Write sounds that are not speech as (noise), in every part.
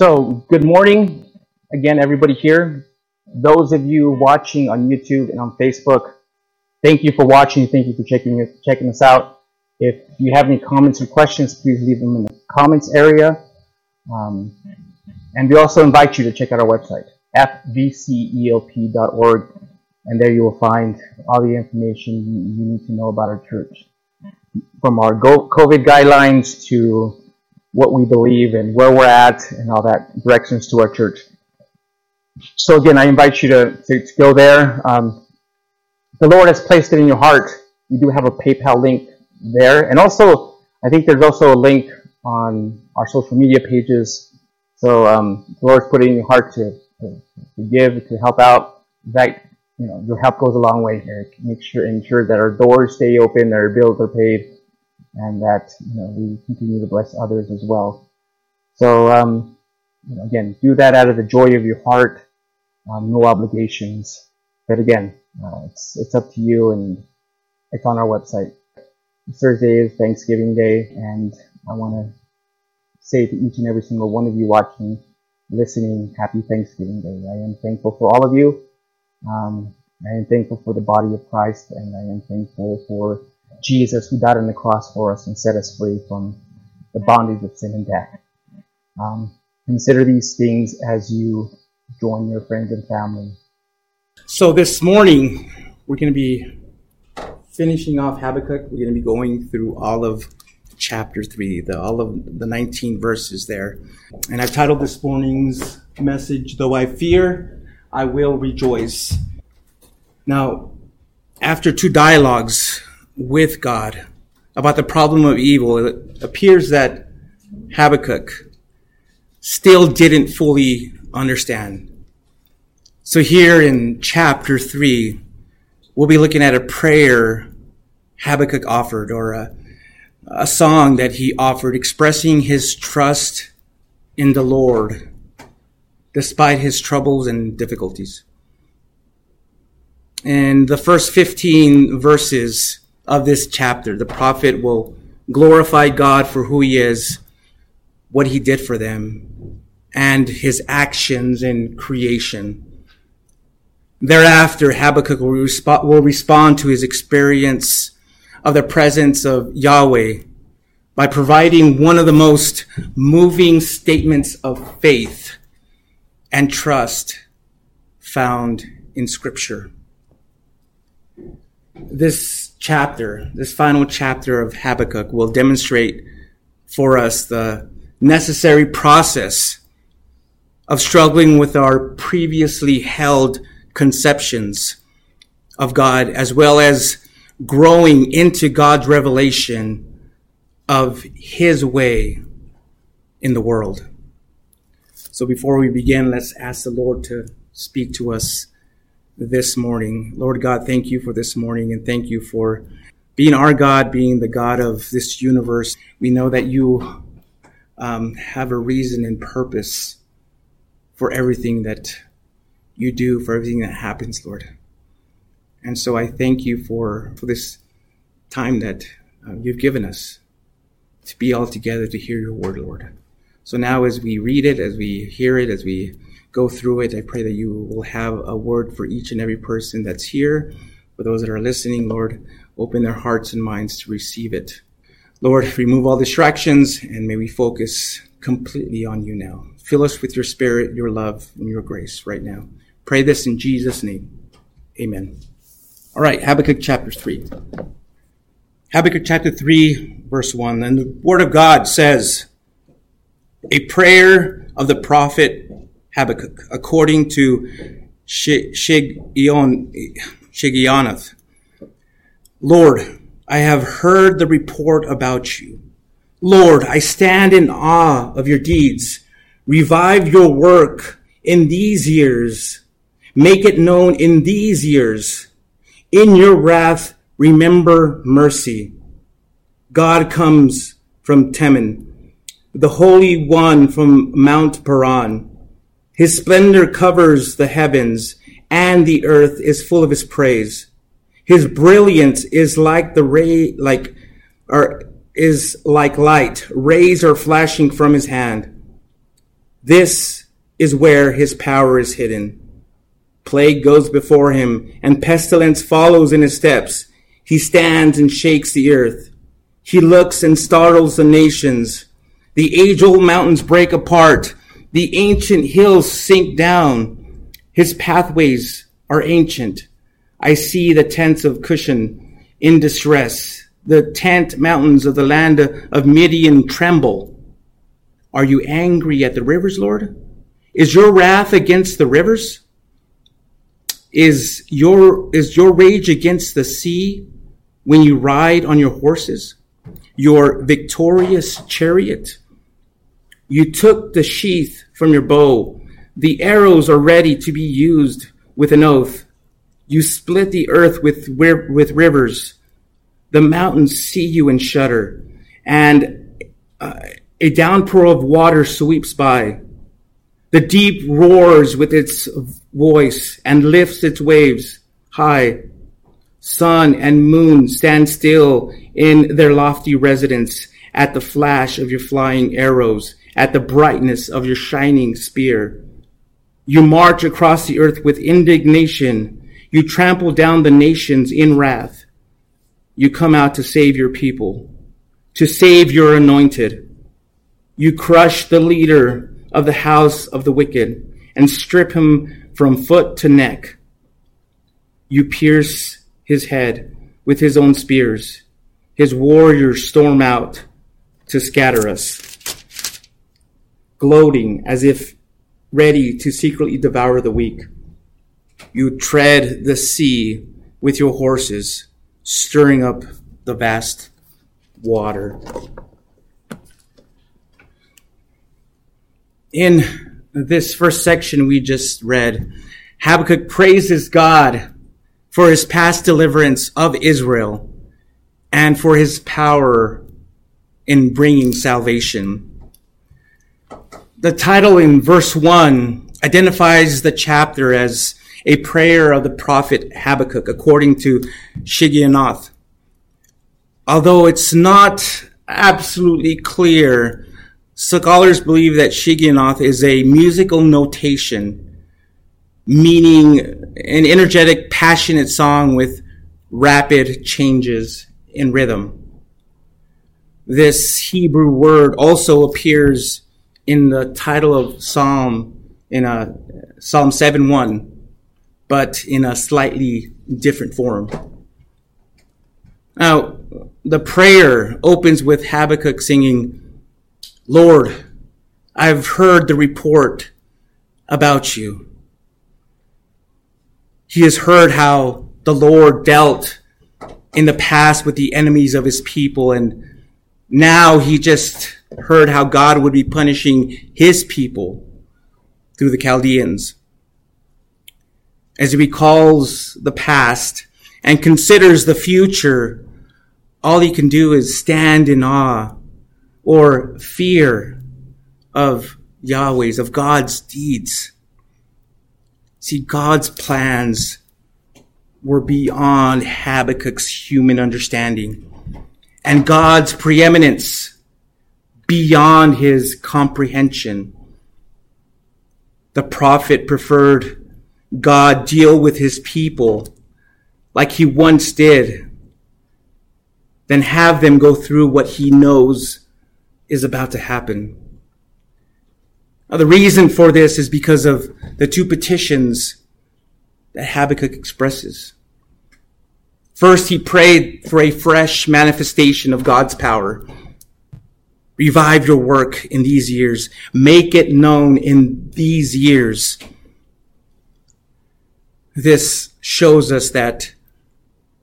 So, good morning again, everybody here. Those of you watching on YouTube and on Facebook, thank you for watching. Thank you for checking checking us out. If you have any comments or questions, please leave them in the comments area. Um, and we also invite you to check out our website, fvceop.org, and there you will find all the information you need to know about our church. From our COVID guidelines to what we believe and where we're at and all that directions to our church. So again, I invite you to, to, to go there. Um, the Lord has placed it in your heart. We do have a PayPal link there. And also, I think there's also a link on our social media pages. So um, the Lord's put it in your heart to, to, to give, to help out. That you know, your help goes a long way here. Make sure ensure that our doors stay open, that our bills are paid, and that you know we continue to bless others as well. So um, you know, again, do that out of the joy of your heart, um, no obligations. But again, uh, it's it's up to you, and it's on our website. Thursday is Thanksgiving Day, and I want to say to each and every single one of you watching, listening, Happy Thanksgiving Day. I am thankful for all of you. Um, I am thankful for the body of Christ, and I am thankful for Jesus who died on the cross for us and set us free from the bondage of sin and death. Um, consider these things as you join your friends and family. So this morning, we're going to be finishing off Habakkuk. We're going to be going through all of chapter 3, the, all of the 19 verses there. And I've titled this morning's message, Though I Fear, I Will Rejoice. Now, after two dialogues with God about the problem of evil, it appears that Habakkuk still didn't fully understand. So here in chapter 3, we'll be looking at a prayer Habakkuk offered or a, a song that he offered expressing his trust in the Lord despite his troubles and difficulties. And the first 15 verses of this chapter, the prophet will glorify God for who he is, what he did for them, and his actions in creation. Thereafter, Habakkuk will, resp- will respond to his experience of the presence of Yahweh by providing one of the most moving statements of faith and trust found in scripture. This chapter, this final chapter of Habakkuk will demonstrate for us the necessary process of struggling with our previously held conceptions of God as well as growing into God's revelation of his way in the world. So before we begin, let's ask the Lord to speak to us this morning. Lord God, thank you for this morning and thank you for being our God, being the God of this universe. We know that you um, have a reason and purpose for everything that you do, for everything that happens, Lord. And so I thank you for, for this time that uh, you've given us to be all together to hear your word, Lord. So now, as we read it, as we hear it, as we go through it, I pray that you will have a word for each and every person that's here. For those that are listening, Lord, open their hearts and minds to receive it. Lord, remove all distractions and may we focus completely on you now. Fill us with your spirit, your love, and your grace right now. Pray this in Jesus' name. Amen. All right, Habakkuk chapter 3. Habakkuk chapter 3, verse 1. And the word of God says, a prayer of the prophet Habakkuk, according to Shigionoth. Lord, I have heard the report about you. Lord, I stand in awe of your deeds. Revive your work in these years. Make it known in these years. In your wrath, remember mercy. God comes from Teman the Holy One from Mount Paran. His splendor covers the heavens and the earth is full of his praise. His brilliance is like the ray, like, or is like light. Rays are flashing from his hand. This is where his power is hidden. Plague goes before him, and pestilence follows in his steps. He stands and shakes the earth. He looks and startles the nations. The age old mountains break apart. The ancient hills sink down. His pathways are ancient. I see the tents of Cushan in distress. The tent mountains of the land of Midian tremble. Are you angry at the rivers, Lord? Is your wrath against the rivers? Is your, is your rage against the sea when you ride on your horses? Your victorious chariot? You took the sheath from your bow. The arrows are ready to be used with an oath. You split the earth with, with rivers. The mountains see you and shudder. And uh, a downpour of water sweeps by. The deep roars with its voice and lifts its waves high. Sun and moon stand still in their lofty residence at the flash of your flying arrows, at the brightness of your shining spear. You march across the earth with indignation. You trample down the nations in wrath. You come out to save your people, to save your anointed. You crush the leader of the house of the wicked and strip him from foot to neck. You pierce his head with his own spears. His warriors storm out to scatter us, gloating as if ready to secretly devour the weak. You tread the sea with your horses, stirring up the vast water. In this first section we just read, Habakkuk praises God for his past deliverance of Israel and for his power in bringing salvation. The title in verse 1 identifies the chapter as a prayer of the prophet Habakkuk according to Shigionoth. Although it's not absolutely clear Scholars believe that Shigionoth is a musical notation, meaning an energetic, passionate song with rapid changes in rhythm. This Hebrew word also appears in the title of Psalm in a Psalm 7:1, but in a slightly different form. Now, the prayer opens with Habakkuk singing, Lord, I've heard the report about you. He has heard how the Lord dealt in the past with the enemies of his people, and now he just heard how God would be punishing his people through the Chaldeans. As he recalls the past and considers the future, all he can do is stand in awe or fear of Yahweh's, of God's deeds. See, God's plans were beyond Habakkuk's human understanding, and God's preeminence beyond his comprehension. The prophet preferred God deal with his people like he once did, than have them go through what he knows is about to happen. Now, the reason for this is because of the two petitions that Habakkuk expresses. First, he prayed for a fresh manifestation of God's power. Revive your work in these years. Make it known in these years. This shows us that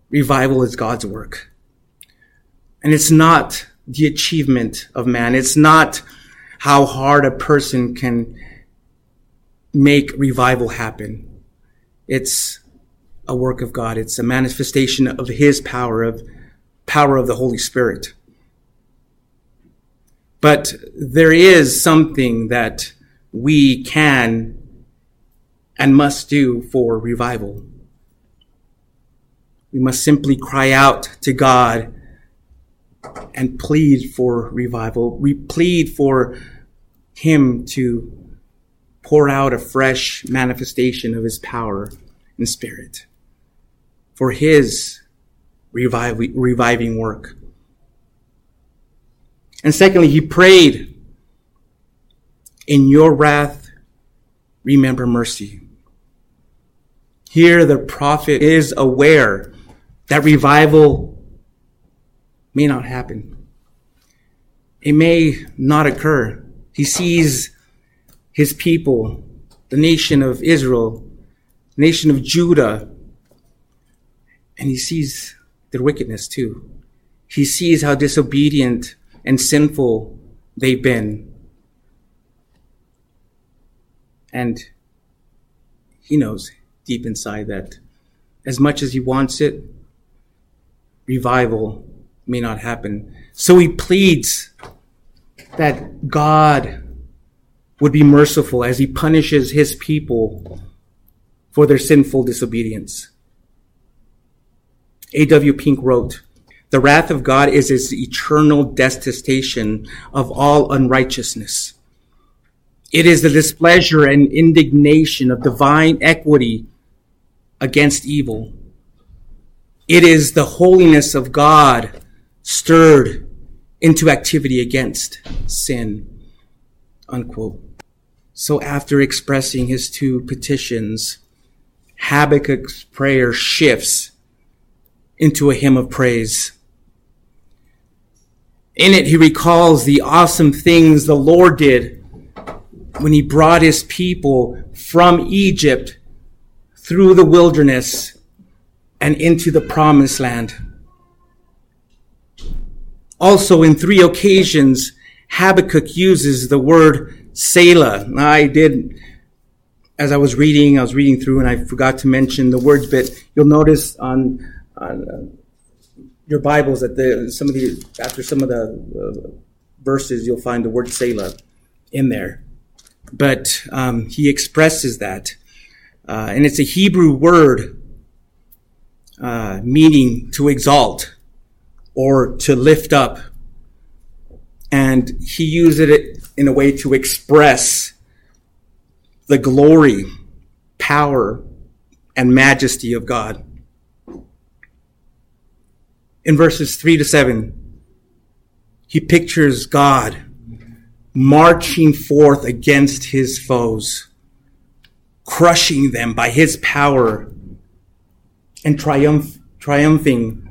revival is God's work. And it's not the achievement of man. It's not how hard a person can make revival happen. It's a work of God. It's a manifestation of his power, of power of the Holy Spirit. But there is something that we can and must do for revival. We must simply cry out to God and plead for revival. We plead for Him to pour out a fresh manifestation of his power and spirit for his reviv- reviving work. And secondly, he prayed, In your wrath, remember mercy. Here, the prophet is aware that revival may not happen. It may not occur. He sees his people, the nation of Israel, nation of Judah, and he sees their wickedness too. He sees how disobedient and sinful they've been. And he knows deep inside that as much as he wants it, revival may not happen. So he pleads that God would be merciful as he punishes his people for their sinful disobedience. A.W. Pink wrote, The wrath of God is his eternal detestation of all unrighteousness. It is the displeasure and indignation of divine equity against evil. It is the holiness of God stirred into activity against sin. Unquote. So after expressing his two petitions, Habakkuk's prayer shifts into a hymn of praise. In it, he recalls the awesome things the Lord did when he brought his people from Egypt through the wilderness and into the promised land. Also, in three occasions, Habakkuk uses the word Selah. I did, as I was reading, I was reading through and I forgot to mention the words, but you'll notice on, on uh, your Bibles that the, some of the, after some of the uh, verses, you'll find the word Selah in there. But um, he expresses that. Uh, and it's a Hebrew word uh, meaning to exalt or to lift up. And he uses it in a way to express the glory, power, and majesty of God. In verses 3 to 7, he pictures God marching forth against his foes, crushing them by his power, and triumph, triumphing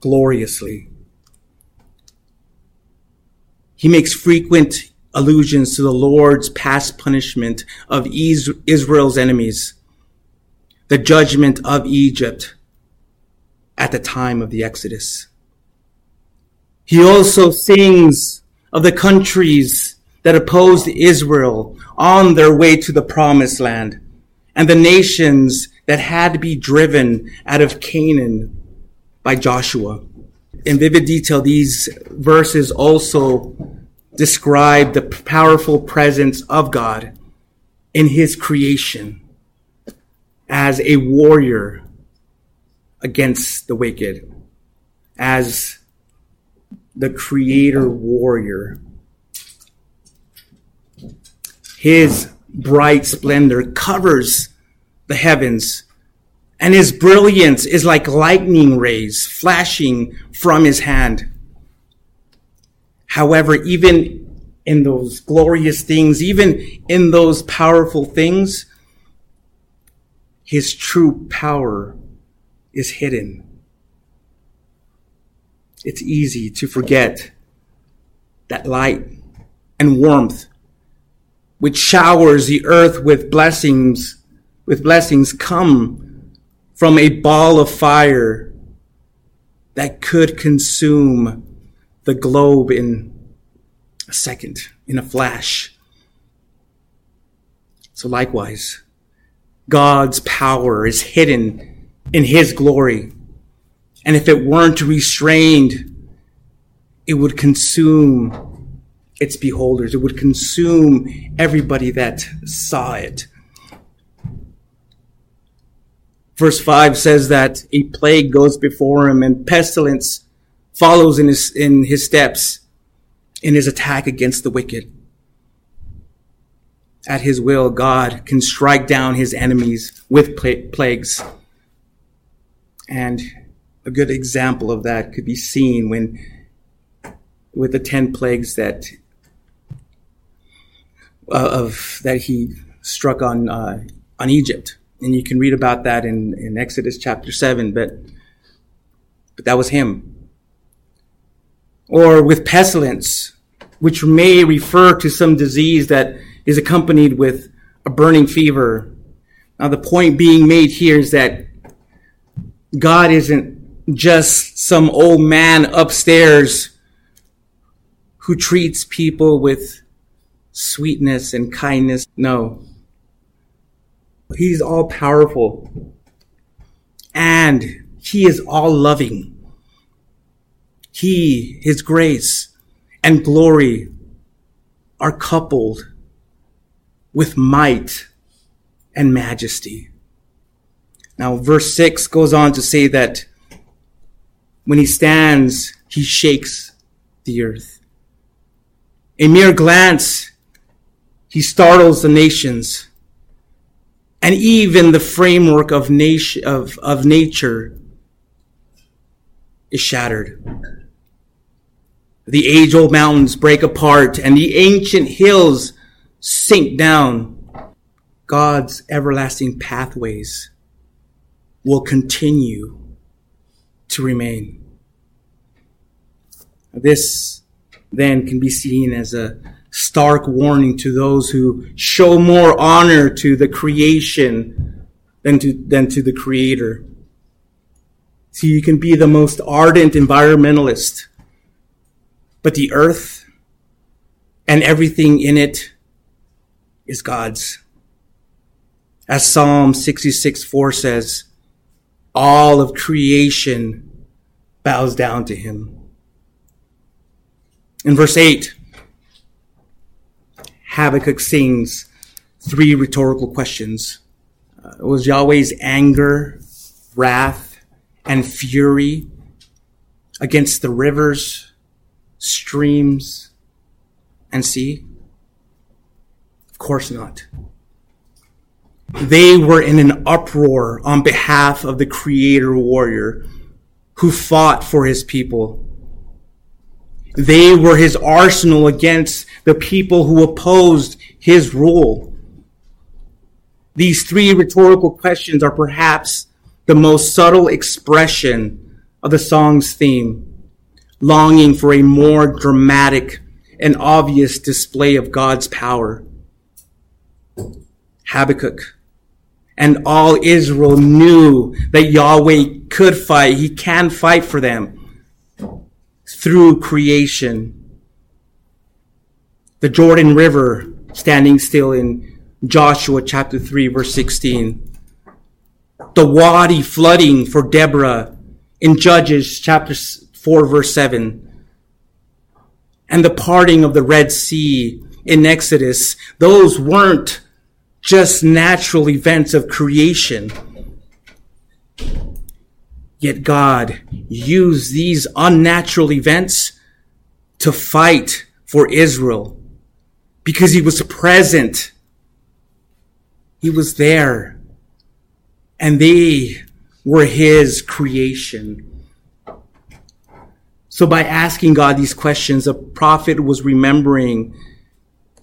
gloriously. He makes frequent allusions to the Lord's past punishment of Israel's enemies, the judgment of Egypt at the time of the Exodus. He also sings of the countries that opposed Israel on their way to the promised land and the nations that had to be driven out of Canaan by Joshua. In vivid detail, these verses also describe the powerful presence of God in his creation as a warrior against the wicked, as the creator warrior. His bright splendor covers the heavens, and his brilliance is like lightning rays flashing from his hand. However, even in those glorious things, even in those powerful things, his true power is hidden. It's easy to forget that light and warmth which showers the earth with blessings, with blessings come from a ball of fire that could consume the globe in a second, in a flash. So likewise, God's power is hidden in his glory. And if it weren't restrained, it would consume its beholders. It would consume everybody that saw it. Verse 5 says that a plague goes before him and pestilence follows in his, in his steps in his attack against the wicked. at his will, God can strike down his enemies with plagues. And a good example of that could be seen when, with the 10 plagues that, uh, of, that he struck on, uh, on Egypt. And you can read about that in, in Exodus chapter 7, but, but that was him. Or with pestilence, which may refer to some disease that is accompanied with a burning fever. Now, the point being made here is that God isn't just some old man upstairs who treats people with sweetness and kindness. No. He's all powerful. And he is all loving. He, his grace, and glory are coupled with might and majesty. Now, verse 6 goes on to say that when he stands, he shakes the earth. A mere glance, he startles the nations. And even the framework of, nation, of, of nature is shattered. The age old mountains break apart and the ancient hills sink down. God's everlasting pathways will continue to remain. This then can be seen as a stark warning to those who show more honor to the creation than to, than to the creator. See, you can be the most ardent environmentalist but the earth and everything in it is God's. As Psalm 66 4 says, all of creation bows down to him. In verse 8, Habakkuk sings three rhetorical questions. Uh, was Yahweh's anger, wrath, and fury against the rivers streams, and sea? Of course not. They were in an uproar on behalf of the creator warrior who fought for his people. They were his arsenal against the people who opposed his rule. These three rhetorical questions are perhaps the most subtle expression of the song's theme longing for a more dramatic and obvious display of God's power. Habakkuk and all Israel knew that Yahweh could fight. He can fight for them through creation. The Jordan River standing still in Joshua chapter 3 verse 16. The Wadi flooding for Deborah in Judges chapter 4 verse 7. And the parting of the Red Sea in Exodus, those weren't just natural events of creation. Yet God used these unnatural events to fight for Israel because he was present. He was there and they were his creation. So by asking God these questions, the prophet was remembering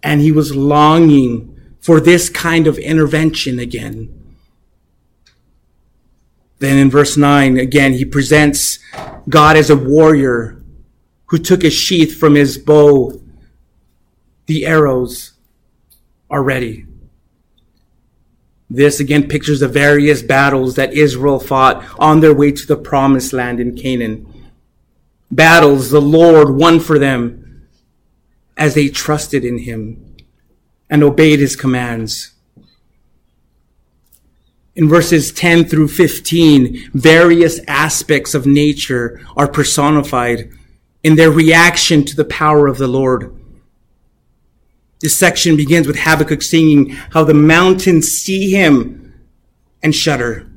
and he was longing for this kind of intervention again. Then in verse 9, again, he presents God as a warrior who took a sheath from his bow. The arrows are ready. This again pictures the various battles that Israel fought on their way to the promised land in Canaan battles the Lord won for them as they trusted in him and obeyed his commands. In verses 10 through 15, various aspects of nature are personified in their reaction to the power of the Lord. This section begins with Habakkuk singing how the mountains see him and shudder.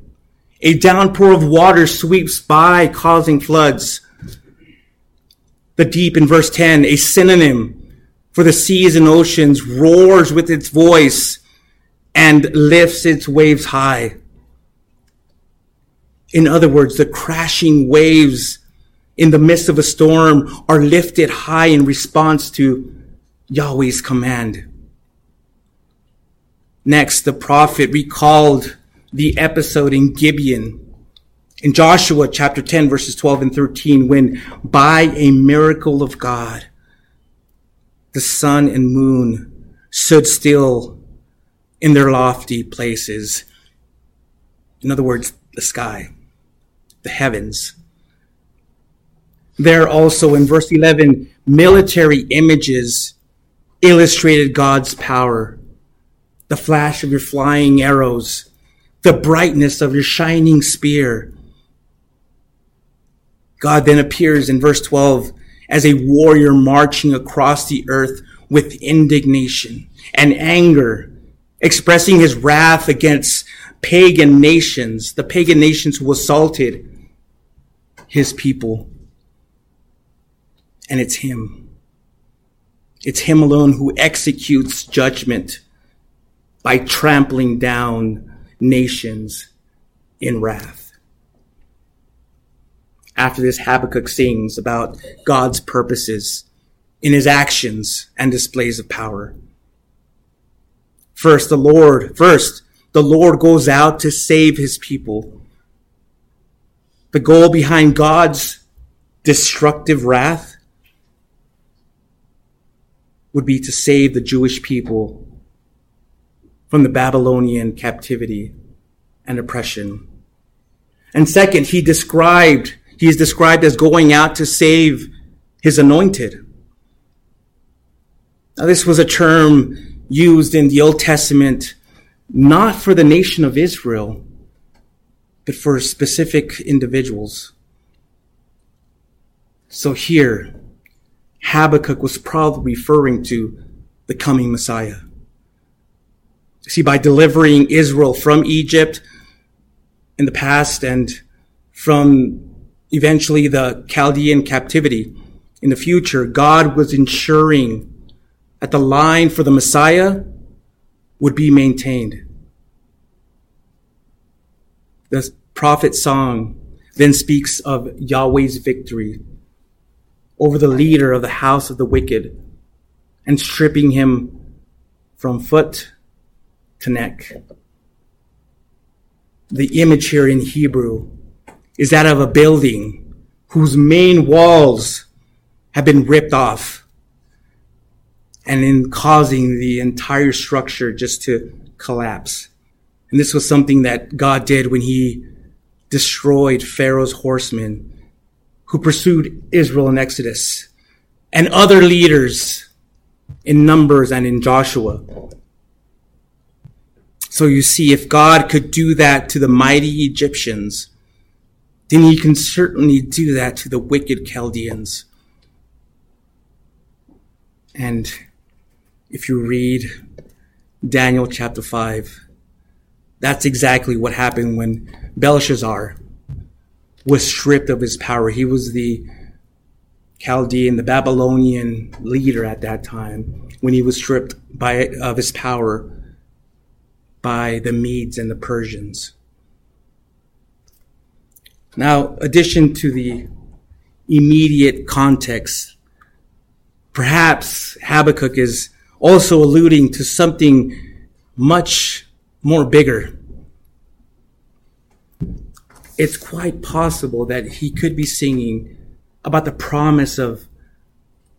A downpour of water sweeps by, causing floods the deep in verse 10, a synonym for the seas and oceans, roars with its voice and lifts its waves high. In other words, the crashing waves in the midst of a storm are lifted high in response to Yahweh's command. Next, the prophet recalled the episode in Gibeon in Joshua chapter 10 verses 12 and 13 when by a miracle of God, the sun and moon stood still in their lofty places. In other words, the sky, the heavens. There also in verse 11, military images illustrated God's power. The flash of your flying arrows, the brightness of your shining spear. God then appears in verse 12 as a warrior marching across the earth with indignation and anger, expressing his wrath against pagan nations, the pagan nations who assaulted his people. And it's him. It's him alone who executes judgment by trampling down nations in wrath. After this, Habakkuk sings about God's purposes in his actions and displays of power. First, the Lord, first, the Lord goes out to save his people. The goal behind God's destructive wrath would be to save the Jewish people from the Babylonian captivity and oppression. And second, he described he is described as going out to save his anointed. Now, this was a term used in the Old Testament not for the nation of Israel, but for specific individuals. So here, Habakkuk was probably referring to the coming Messiah. See, by delivering Israel from Egypt in the past and from eventually the Chaldean captivity in the future, God was ensuring that the line for the Messiah would be maintained. The prophet song then speaks of Yahweh's victory over the leader of the house of the wicked and stripping him from foot to neck. The image here in Hebrew is that of a building whose main walls have been ripped off and in causing the entire structure just to collapse. And this was something that God did when he destroyed Pharaoh's horsemen who pursued Israel in Exodus and other leaders in Numbers and in Joshua. So you see, if God could do that to the mighty Egyptians, then he can certainly do that to the wicked Chaldeans. And if you read Daniel chapter 5, that's exactly what happened when Belshazzar was stripped of his power. He was the Chaldean, the Babylonian leader at that time, when he was stripped by, of his power by the Medes and the Persians. Now, addition to the immediate context, perhaps Habakkuk is also alluding to something much more bigger. It's quite possible that he could be singing about the promise of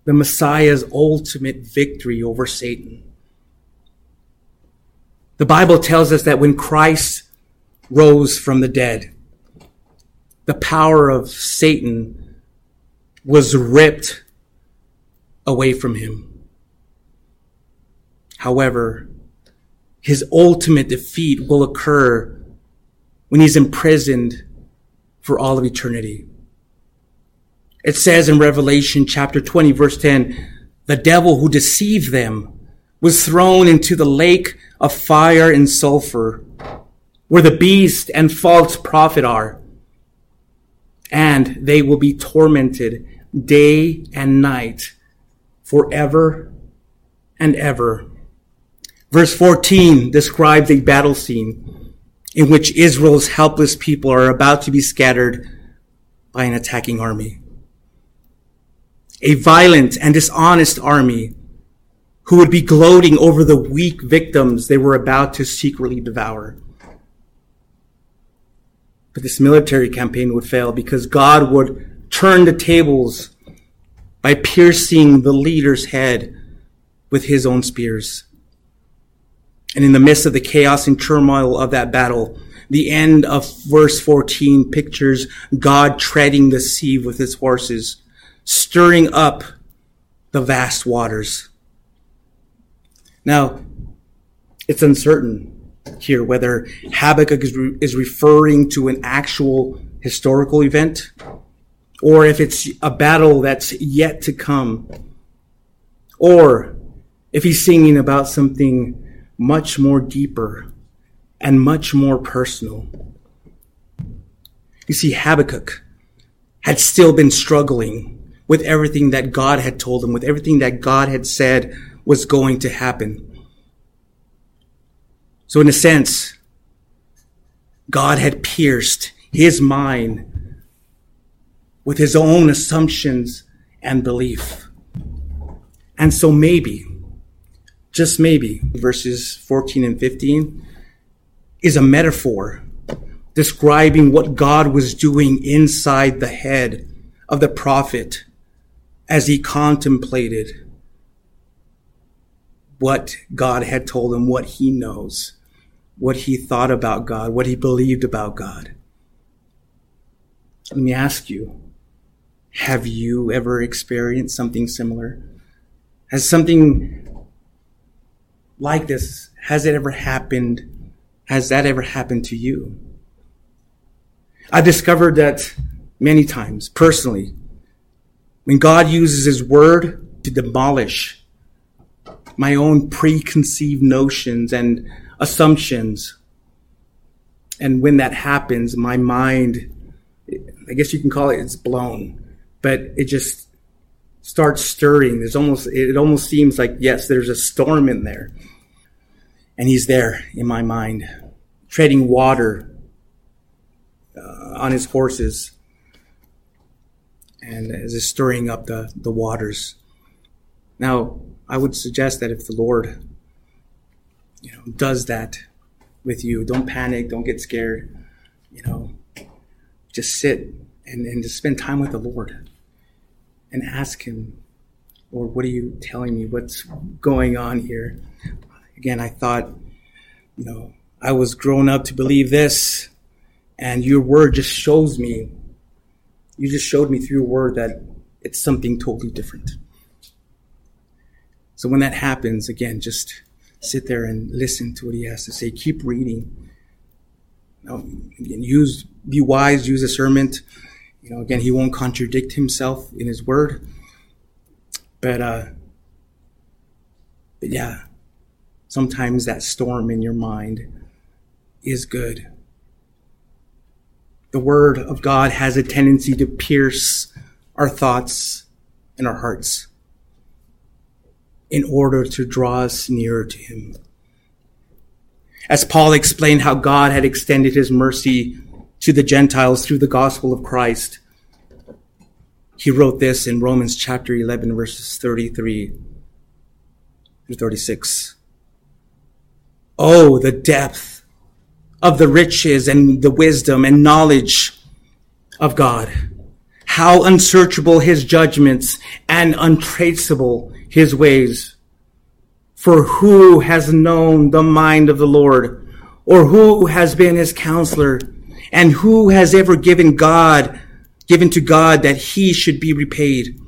the Messiah's ultimate victory over Satan. The Bible tells us that when Christ rose from the dead, the power of Satan was ripped away from him. However, his ultimate defeat will occur when he's imprisoned for all of eternity. It says in Revelation chapter 20 verse 10, the devil who deceived them was thrown into the lake of fire and sulfur where the beast and false prophet are and they will be tormented day and night forever and ever. Verse 14 describes a battle scene in which Israel's helpless people are about to be scattered by an attacking army. A violent and dishonest army who would be gloating over the weak victims they were about to secretly devour. But this military campaign would fail because God would turn the tables by piercing the leader's head with his own spears. And in the midst of the chaos and turmoil of that battle, the end of verse 14 pictures God treading the sea with his horses, stirring up the vast waters. Now, it's uncertain here whether Habakkuk is, re- is referring to an actual historical event or if it's a battle that's yet to come or if he's singing about something much more deeper and much more personal. You see, Habakkuk had still been struggling with everything that God had told him, with everything that God had said was going to happen. So, in a sense, God had pierced his mind with his own assumptions and belief. And so, maybe, just maybe, verses 14 and 15 is a metaphor describing what God was doing inside the head of the prophet as he contemplated what God had told him, what he knows, what he thought about God, what he believed about God. Let me ask you, have you ever experienced something similar? Has something like this, has it ever happened has that ever happened to you? I've discovered that many times, personally, when God uses His Word to demolish my own preconceived notions and assumptions. And when that happens, my mind, I guess you can call it, it's blown, but it just starts stirring. There's almost, it almost seems like, yes, there's a storm in there. And he's there in my mind, treading water uh, on his horses and as is stirring up the, the waters. Now, I would suggest that if the Lord, you know, does that with you, don't panic, don't get scared, you know, just sit and, and just spend time with the Lord and ask him, Lord, what are you telling me? What's going on here? again, I thought, you know, I was grown up to believe this, and your word just shows me, you just showed me through your word that it's something totally different. So when that happens, again, just sit there and listen to what he has to say. Keep reading. Know, use, be wise, use discernment. You know, again, he won't contradict himself in his word. But, uh, but yeah, sometimes that storm in your mind is good. The Word of God has a tendency to pierce our thoughts and our hearts in order to draw us nearer to Him. As Paul explained how God had extended His mercy to the Gentiles through the gospel of Christ, he wrote this in Romans chapter 11, verses 33 through 36. Oh, the depth of the riches and the wisdom and knowledge of God. How unsearchable his judgments and untraceable his ways. For who has known the mind of the Lord? Or who has been his counselor? And who has ever given God, given to God that he should be repaid?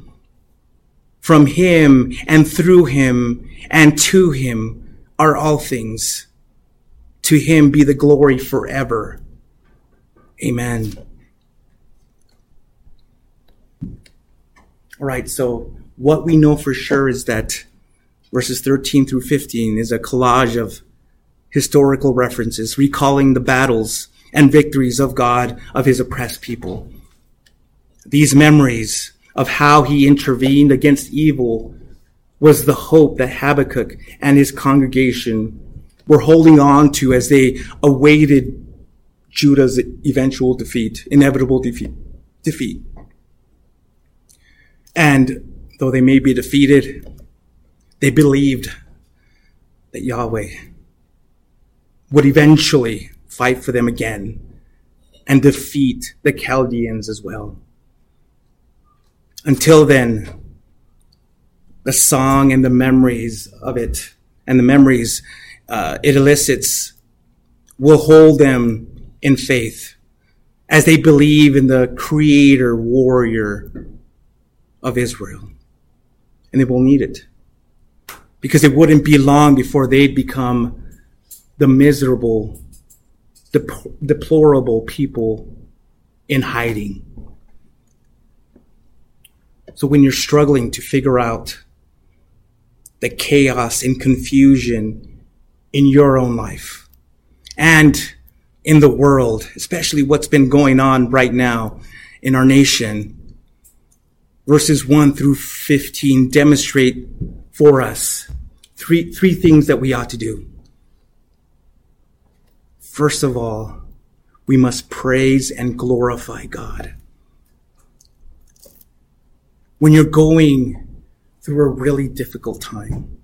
From him and through him and to him are all things. To him be the glory forever. Amen. All right, so what we know for sure is that verses 13 through 15 is a collage of historical references recalling the battles and victories of God of his oppressed people. These memories of how he intervened against evil was the hope that Habakkuk and his congregation were holding on to as they awaited Judah's eventual defeat, inevitable defeat. defeat. And though they may be defeated, they believed that Yahweh would eventually fight for them again and defeat the Chaldeans as well. Until then, the song and the memories of it and the memories uh, it elicits will hold them in faith as they believe in the creator warrior of Israel. And they will need it because it wouldn't be long before they'd become the miserable, deplorable people in hiding. So when you're struggling to figure out the chaos and confusion in your own life and in the world, especially what's been going on right now in our nation. Verses 1 through 15 demonstrate for us three, three things that we ought to do. First of all, we must praise and glorify God. When you're going through a really difficult time.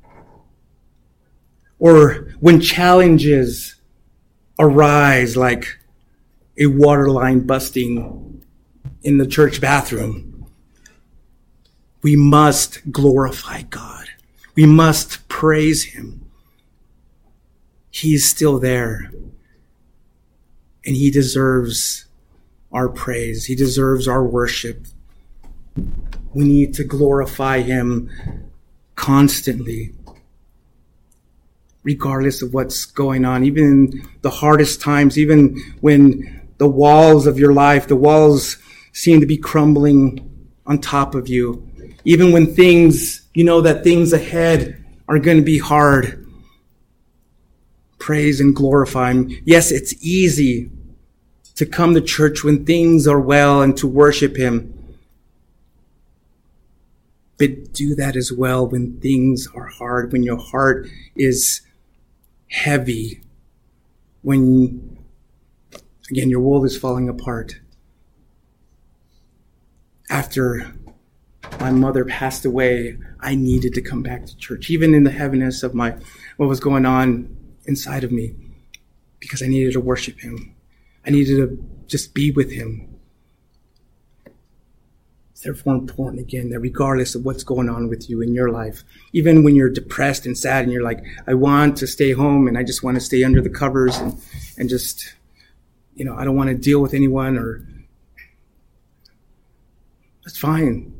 Or when challenges arise like a water line busting in the church bathroom, we must glorify God. We must praise Him. He's still there. And He deserves our praise. He deserves our worship. We need to glorify Him constantly, regardless of what's going on, even in the hardest times, even when the walls of your life, the walls seem to be crumbling on top of you, even when things, you know, that things ahead are going to be hard. Praise and glorify Him. Yes, it's easy to come to church when things are well and to worship Him but do that as well when things are hard, when your heart is heavy, when, again, your world is falling apart. After my mother passed away, I needed to come back to church, even in the heaviness of my, what was going on inside of me, because I needed to worship him. I needed to just be with him. It's therefore important again that regardless of what's going on with you in your life, even when you're depressed and sad and you're like, I want to stay home and I just want to stay under the covers and, and just, you know, I don't want to deal with anyone or that's fine.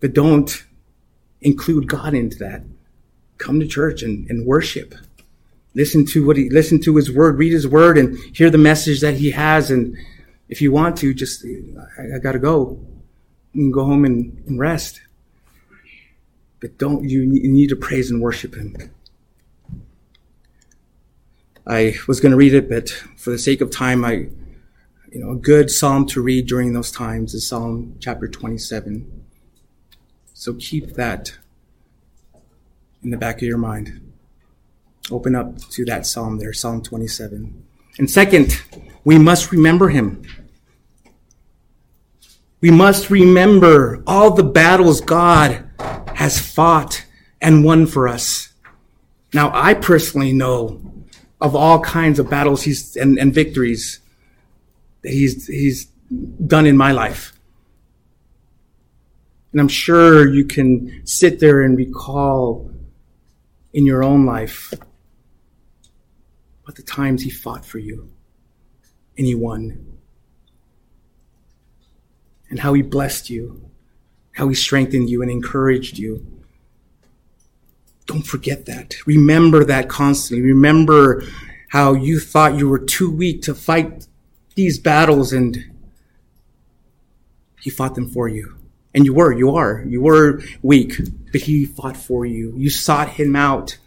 But don't include God into that. Come to church and, and worship. Listen to what he listen to his word, read his word and hear the message that he has and if you want to, just I, I gotta go can go home and, and rest. But don't, you need to praise and worship Him. I was going to read it, but for the sake of time, I, you know, a good psalm to read during those times is Psalm chapter 27. So keep that in the back of your mind. Open up to that psalm there, Psalm 27. And second, we must remember him. We must remember all the battles God has fought and won for us. Now, I personally know of all kinds of battles he's, and, and victories that he's, he's done in my life. And I'm sure you can sit there and recall in your own life what the times he fought for you and he won and how he blessed you, how he strengthened you and encouraged you. Don't forget that. Remember that constantly. Remember how you thought you were too weak to fight these battles and he fought them for you. And you were, you are, you were weak, but he fought for you. You sought him out.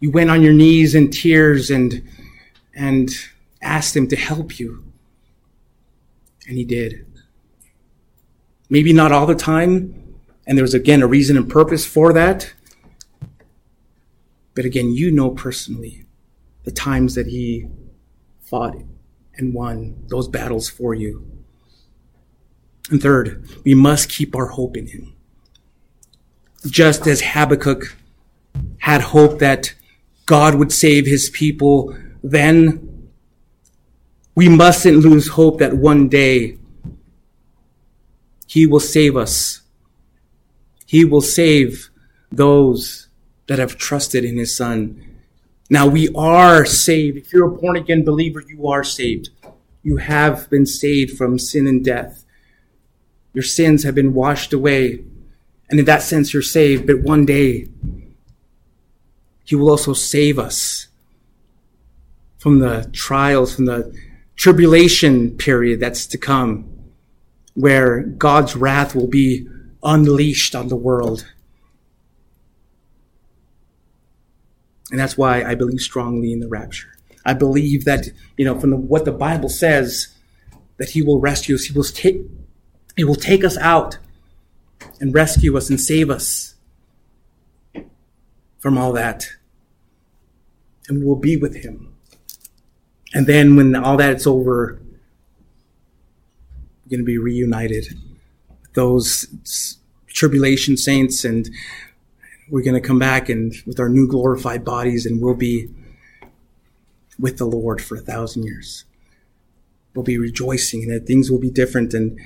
You went on your knees in tears and, and asked him to help you. And he did. Maybe not all the time, And there was again a reason and purpose for that. But again, you know personally the times that he fought and won those battles for you. And third, we must keep our hope in him. Just as Habakkuk had hope that God would save his people, then we mustn't lose hope that one day he will save us. He will save those that have trusted in his son. Now we are saved. If you're a born again believer, you are saved. You have been saved from sin and death. Your sins have been washed away. And in that sense, you're saved. But one day, he will also save us from the trials, from the tribulation period that's to come, where God's wrath will be unleashed on the world. And that's why I believe strongly in the rapture. I believe that, you know, from the, what the Bible says, that he will rescue us. He will take, he will take us out and rescue us and save us from all that. And we will be with him. And then when all that's over, we're going to be reunited with those tribulation saints and we're going to come back and with our new glorified bodies and we'll be with the Lord for a thousand years. We'll be rejoicing and things will be different and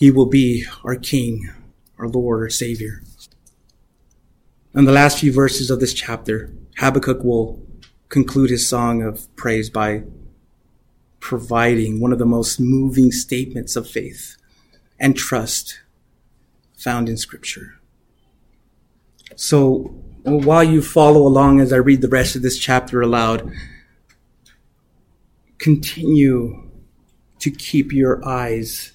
he will be our King, our Lord, our Savior. In the last few verses of this chapter, Habakkuk will conclude his song of praise by providing one of the most moving statements of faith and trust found in Scripture. So while you follow along as I read the rest of this chapter aloud, continue to keep your eyes,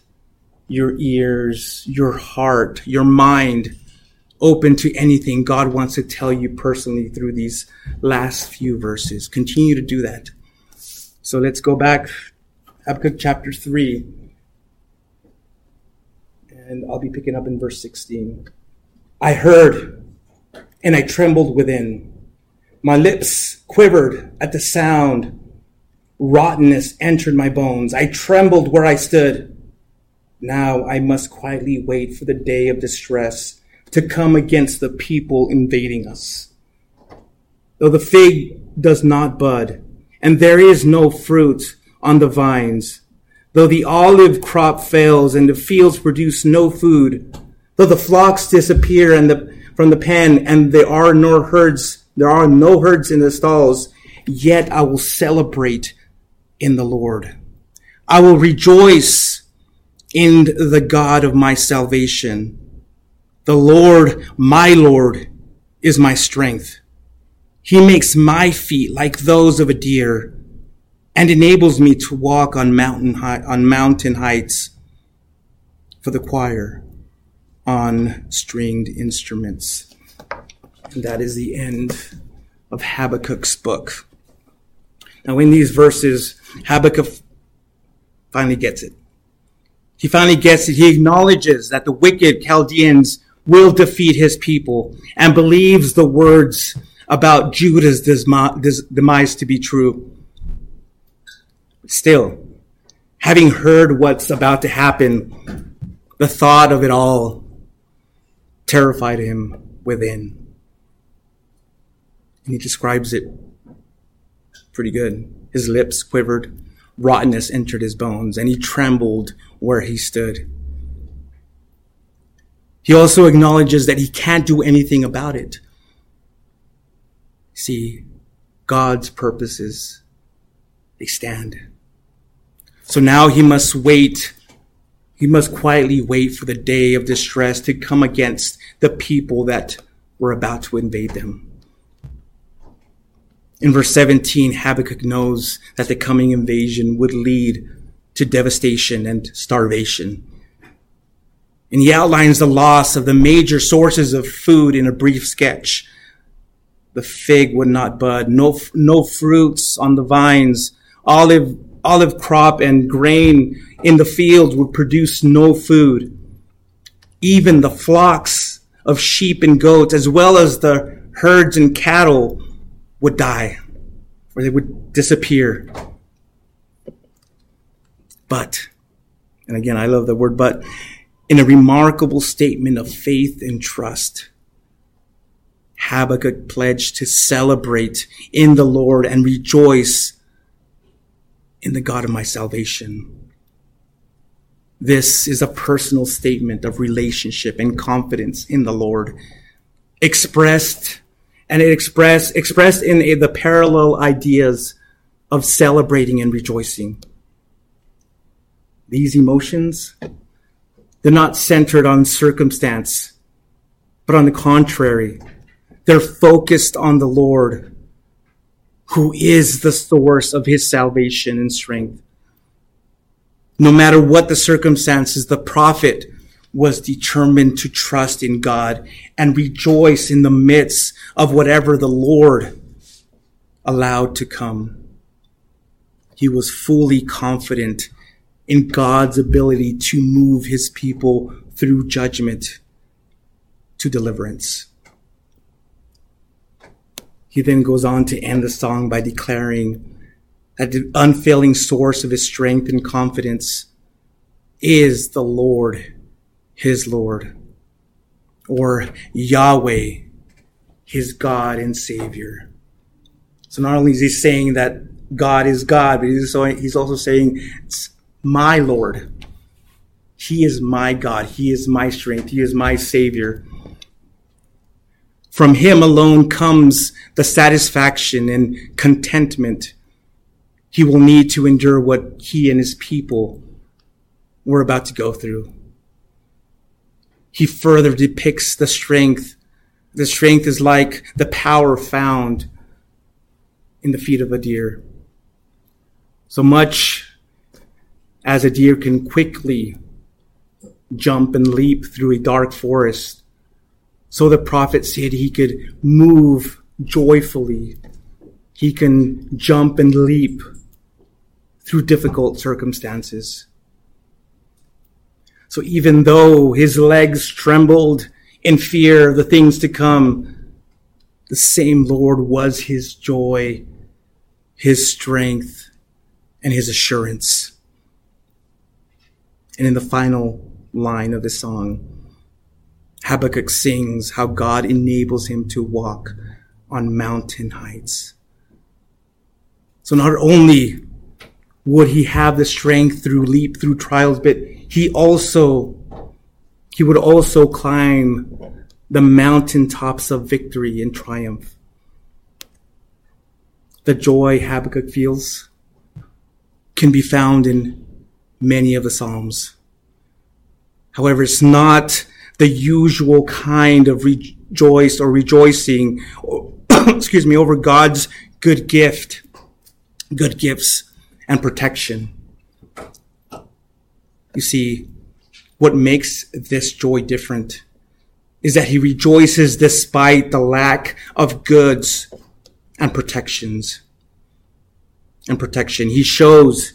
your ears, your heart, your mind open to anything God wants to tell you personally through these last few verses. Continue to do that. So let's go back, Habakkuk chapter 3. And I'll be picking up in verse 16. I heard and I trembled within. My lips quivered at the sound. Rottenness entered my bones. I trembled where I stood. Now I must quietly wait for the day of distress to come against the people invading us. Though the fig does not bud, and there is no fruit on the vines, though the olive crop fails and the fields produce no food, though the flocks disappear and the from the pen, and there are no herds, there are no herds in the stalls, yet I will celebrate in the Lord. I will rejoice in the God of my salvation. The Lord, my Lord, is my strength. He makes my feet like those of a deer and enables me to walk on mountain, on mountain heights for the choir on stringed instruments. And that is the end of Habakkuk's book. Now, in these verses, Habakkuk finally gets it. He finally gets it. He acknowledges that the wicked Chaldeans will defeat his people and believes the words about Judah's demise to be true. Still, having heard what's about to happen, the thought of it all terrified him within. And he describes it pretty good. His lips quivered, rottenness entered his bones, and he trembled where he stood. He also acknowledges that he can't do anything about it. See, God's purposes, they stand. So now he must wait he must quietly wait for the day of distress to come against the people that were about to invade them. In verse 17, Habakkuk knows that the coming invasion would lead to devastation and starvation. And he outlines the loss of the major sources of food in a brief sketch. The fig would not bud, no, no fruits on the vines, olive, olive crop and grain in the fields would produce no food. even the flocks of sheep and goats, as well as the herds and cattle, would die or they would disappear. But, and again, I love the word but, in a remarkable statement of faith and trust, Habakkuk pledged to celebrate in the Lord and rejoice in the God of my salvation. This is a personal statement of relationship and confidence in the Lord, expressed and it expressed expressed in the parallel ideas of celebrating and rejoicing. These emotions, they're not centered on circumstance, but on the contrary, they're focused on the Lord, who is the source of his salvation and strength. No matter what the circumstances, the prophet was determined to trust in God and rejoice in the midst of whatever the Lord allowed to come. He was fully confident in God's ability to move his people through judgment to deliverance. He then goes on to end the song by declaring that the unfailing source of his strength and confidence is the Lord his Lord, or Yahweh, his God and Savior. So not only is he saying that God is God, but he's also, saying, it's my Lord. He is my God. He is my strength. He is my Savior. From him alone comes the satisfaction and contentment he will need to endure what he and his people were about to go through he further depicts the strength. The strength is like the power found in the feet of a deer. So much as a deer can quickly jump and leap through a dark forest, so the prophet said he could move joyfully. He can jump and leap through difficult circumstances. So even though his legs trembled in fear of the things to come, the same Lord was his joy, his strength, and his assurance. And in the final line of the song, Habakkuk sings how God enables him to walk on mountain heights. So not only would he have the strength through leap through trials, but he also, he would also climb the mountaintops of victory and triumph. The joy Habakkuk feels can be found in many of the Psalms. However, it's not the usual kind of rejoice or rejoicing, or, (coughs) excuse me, over God's good gift, good gifts and protection. You see, what makes this joy different is that he rejoices despite the lack of goods and protections and protection. He shows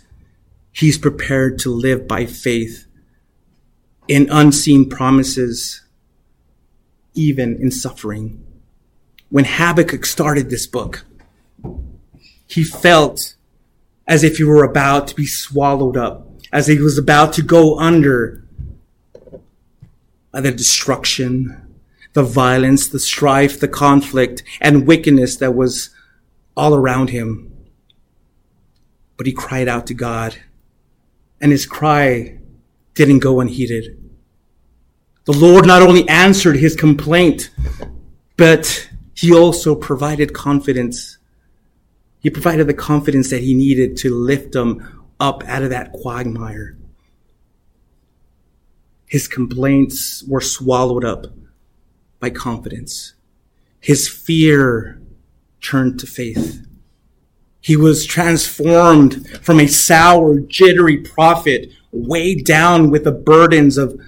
he's prepared to live by faith in unseen promises, even in suffering. When Habakkuk started this book, he felt as if he were about to be swallowed up as he was about to go under by the destruction, the violence, the strife, the conflict, and wickedness that was all around him. But he cried out to God, and his cry didn't go unheeded. The Lord not only answered his complaint, but he also provided confidence. He provided the confidence that he needed to lift him up out of that quagmire. His complaints were swallowed up by confidence. His fear turned to faith. He was transformed from a sour, jittery prophet, weighed down with the burdens of,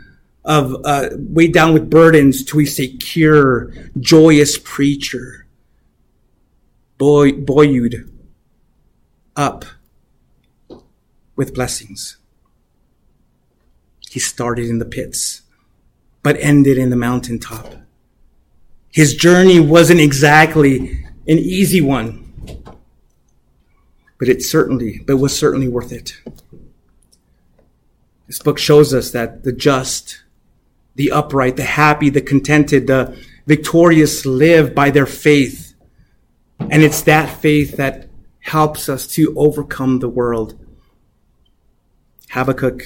of uh, weighed down with burdens to a secure, joyous preacher, buoyed up with blessings. He started in the pits, but ended in the mountaintop. His journey wasn't exactly an easy one, but it certainly, but was certainly worth it. This book shows us that the just, the upright, the happy, the contented, the victorious live by their faith. And it's that faith that helps us to overcome the world. Habakkuk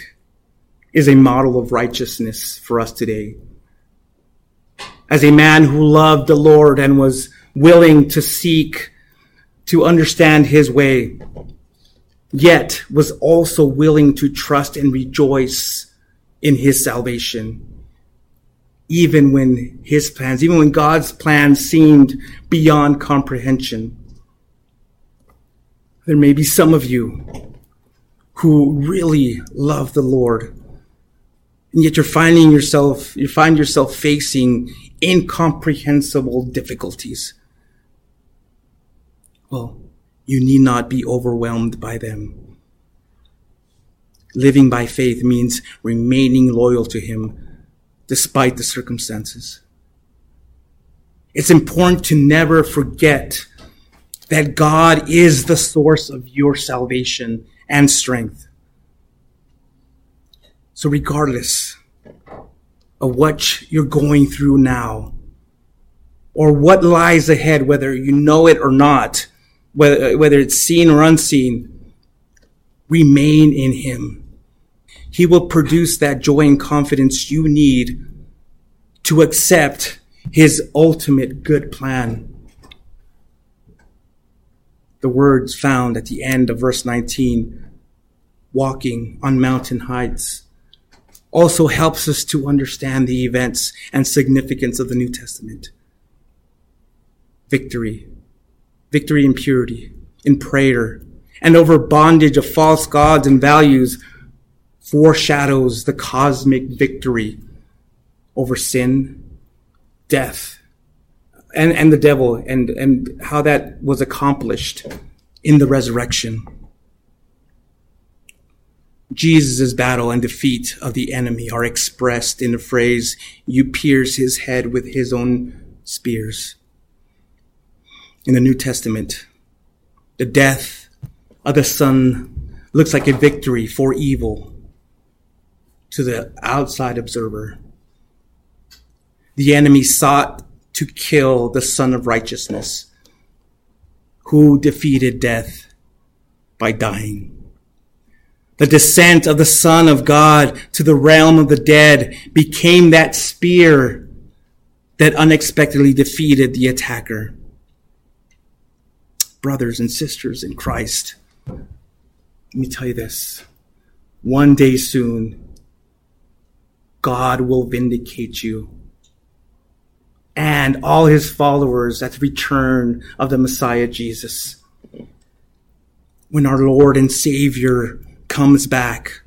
is a model of righteousness for us today. As a man who loved the Lord and was willing to seek to understand his way, yet was also willing to trust and rejoice in his salvation. Even when his plans, even when God's plans seemed beyond comprehension. There may be some of you who really love the Lord. And yet you're finding yourself, you find yourself facing incomprehensible difficulties. Well, you need not be overwhelmed by them. Living by faith means remaining loyal to Him despite the circumstances. It's important to never forget that God is the source of your salvation and strength. So regardless of what you're going through now, or what lies ahead, whether you know it or not, whether, whether it's seen or unseen, remain in Him. He will produce that joy and confidence you need to accept His ultimate good plan. The words found at the end of verse 19, walking on mountain heights, also helps us to understand the events and significance of the New Testament. Victory victory in purity, in prayer, and over bondage of false gods and values foreshadows the cosmic victory over sin, death, and, and the devil, and, and how that was accomplished in the resurrection. Jesus' battle and defeat of the enemy are expressed in the phrase, You pierce his head with his own spears in the New Testament. The death of the Son looks like a victory for evil to the outside observer. The enemy sought to kill the Son of Righteousness, who defeated death by dying. The descent of the Son of God to the realm of the dead became that spear that unexpectedly defeated the attacker brothers and sisters in Christ, let me tell you this. One day soon, God will vindicate you and all his followers at the return of the Messiah Jesus. When our Lord and Savior comes back,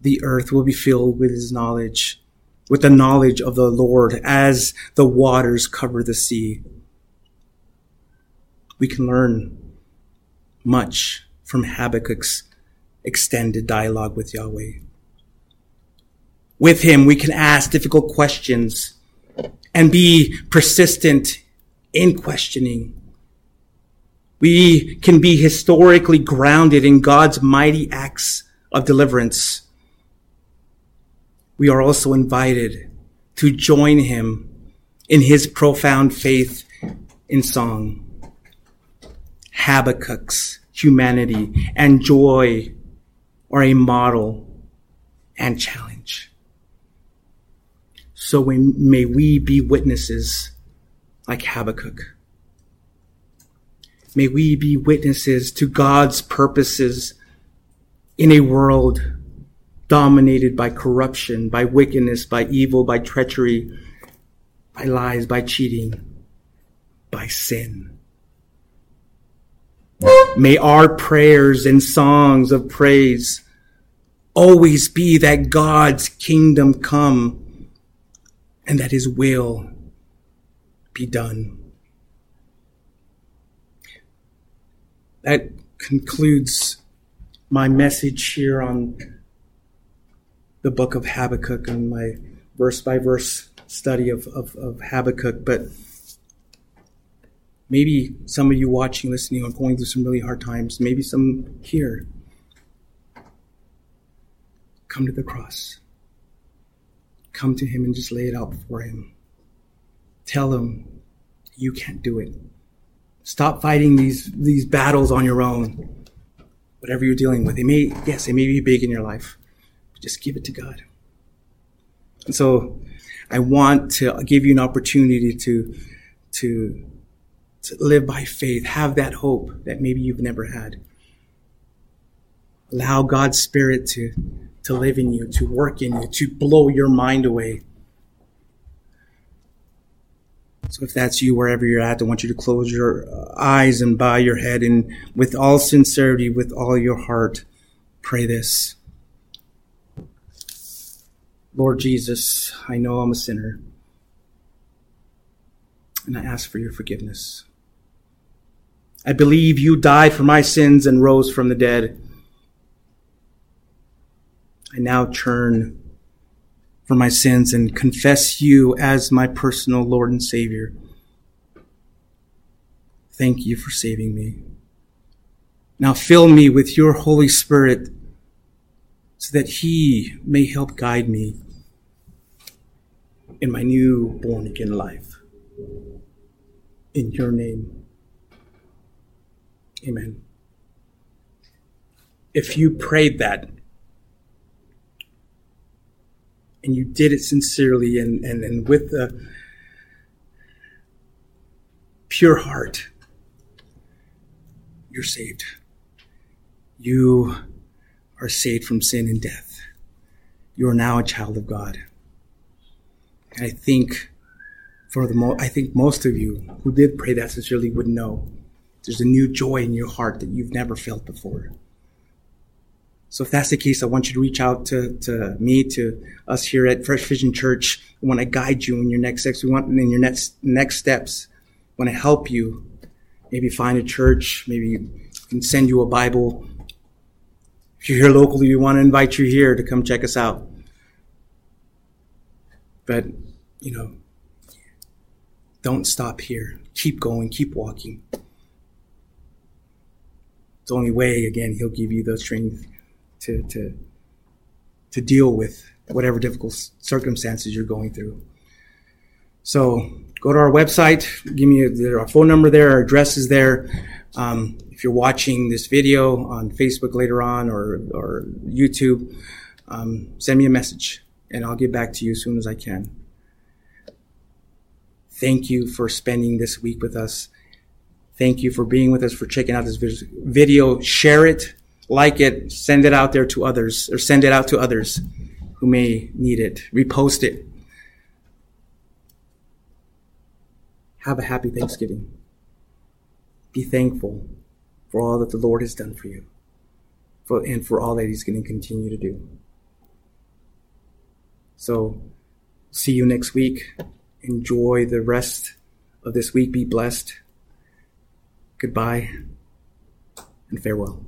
the earth will be filled with his knowledge, with the knowledge of the Lord as the waters cover the sea we can learn much from Habakkuk's extended dialogue with Yahweh. With him, we can ask difficult questions and be persistent in questioning. We can be historically grounded in God's mighty acts of deliverance. We are also invited to join him in his profound faith in song. Habakkuk's humanity and joy are a model and challenge. So may we be witnesses like Habakkuk. May we be witnesses to God's purposes in a world dominated by corruption, by wickedness, by evil, by treachery, by lies, by cheating, by sin. May our prayers and songs of praise always be that God's kingdom come and that his will be done. That concludes my message here on the book of Habakkuk and my verse by verse study of, of, of Habakkuk, but maybe some of you watching, listening, are going through some really hard times. Maybe some here. Come to the cross. Come to Him and just lay it out before Him. Tell Him you can't do it. Stop fighting these, these battles on your own. Whatever you're dealing with. It may, yes, it may be big in your life. But just give it to God. And so I want to give you an opportunity to, to, to live by faith, have that hope that maybe you've never had. Allow God's Spirit to, to live in you, to work in you, to blow your mind away. So if that's you, wherever you're at, I want you to close your uh, eyes and bow your head and with all sincerity, with all your heart, pray this. Lord Jesus, I know I'm a sinner, and I ask for your forgiveness. I believe you died for my sins and rose from the dead. I now turn from my sins and confess you as my personal Lord and Savior. Thank you for saving me. Now fill me with your Holy Spirit so that He may help guide me in my new born again life. In your name, amen. If you prayed that and you did it sincerely and, and, and with a pure heart, you're saved. You are saved from sin and death. You are now a child of God. And I think for the mo- I think most of you who did pray that sincerely would know there's a new joy in your heart that you've never felt before. So if that's the case, I want you to reach out to, to me, to us here at Fresh Vision Church. We want to guide you in your next steps. We want in your next next steps. We want to help you. Maybe find a church. Maybe can send you a Bible. If you're here locally, we want to invite you here to come check us out. But, you know, don't stop here. Keep going, keep walking. It's the only way, again, he'll give you the strength to, to, to deal with whatever difficult circumstances you're going through. So go to our website, give me a, our phone number there, our address is there. Um, if you're watching this video on Facebook later on or, or YouTube, um, send me a message and I'll get back to you as soon as I can. Thank you for spending this week with us. Thank you for being with us, for checking out this video. Share it like it, send it out there to others, or send it out to others who may need it. Repost it. Have a happy Thanksgiving. Be thankful for all that the Lord has done for you for, and for all that He's going to continue to do. So, see you next week. Enjoy the rest of this week. Be blessed. Goodbye and farewell.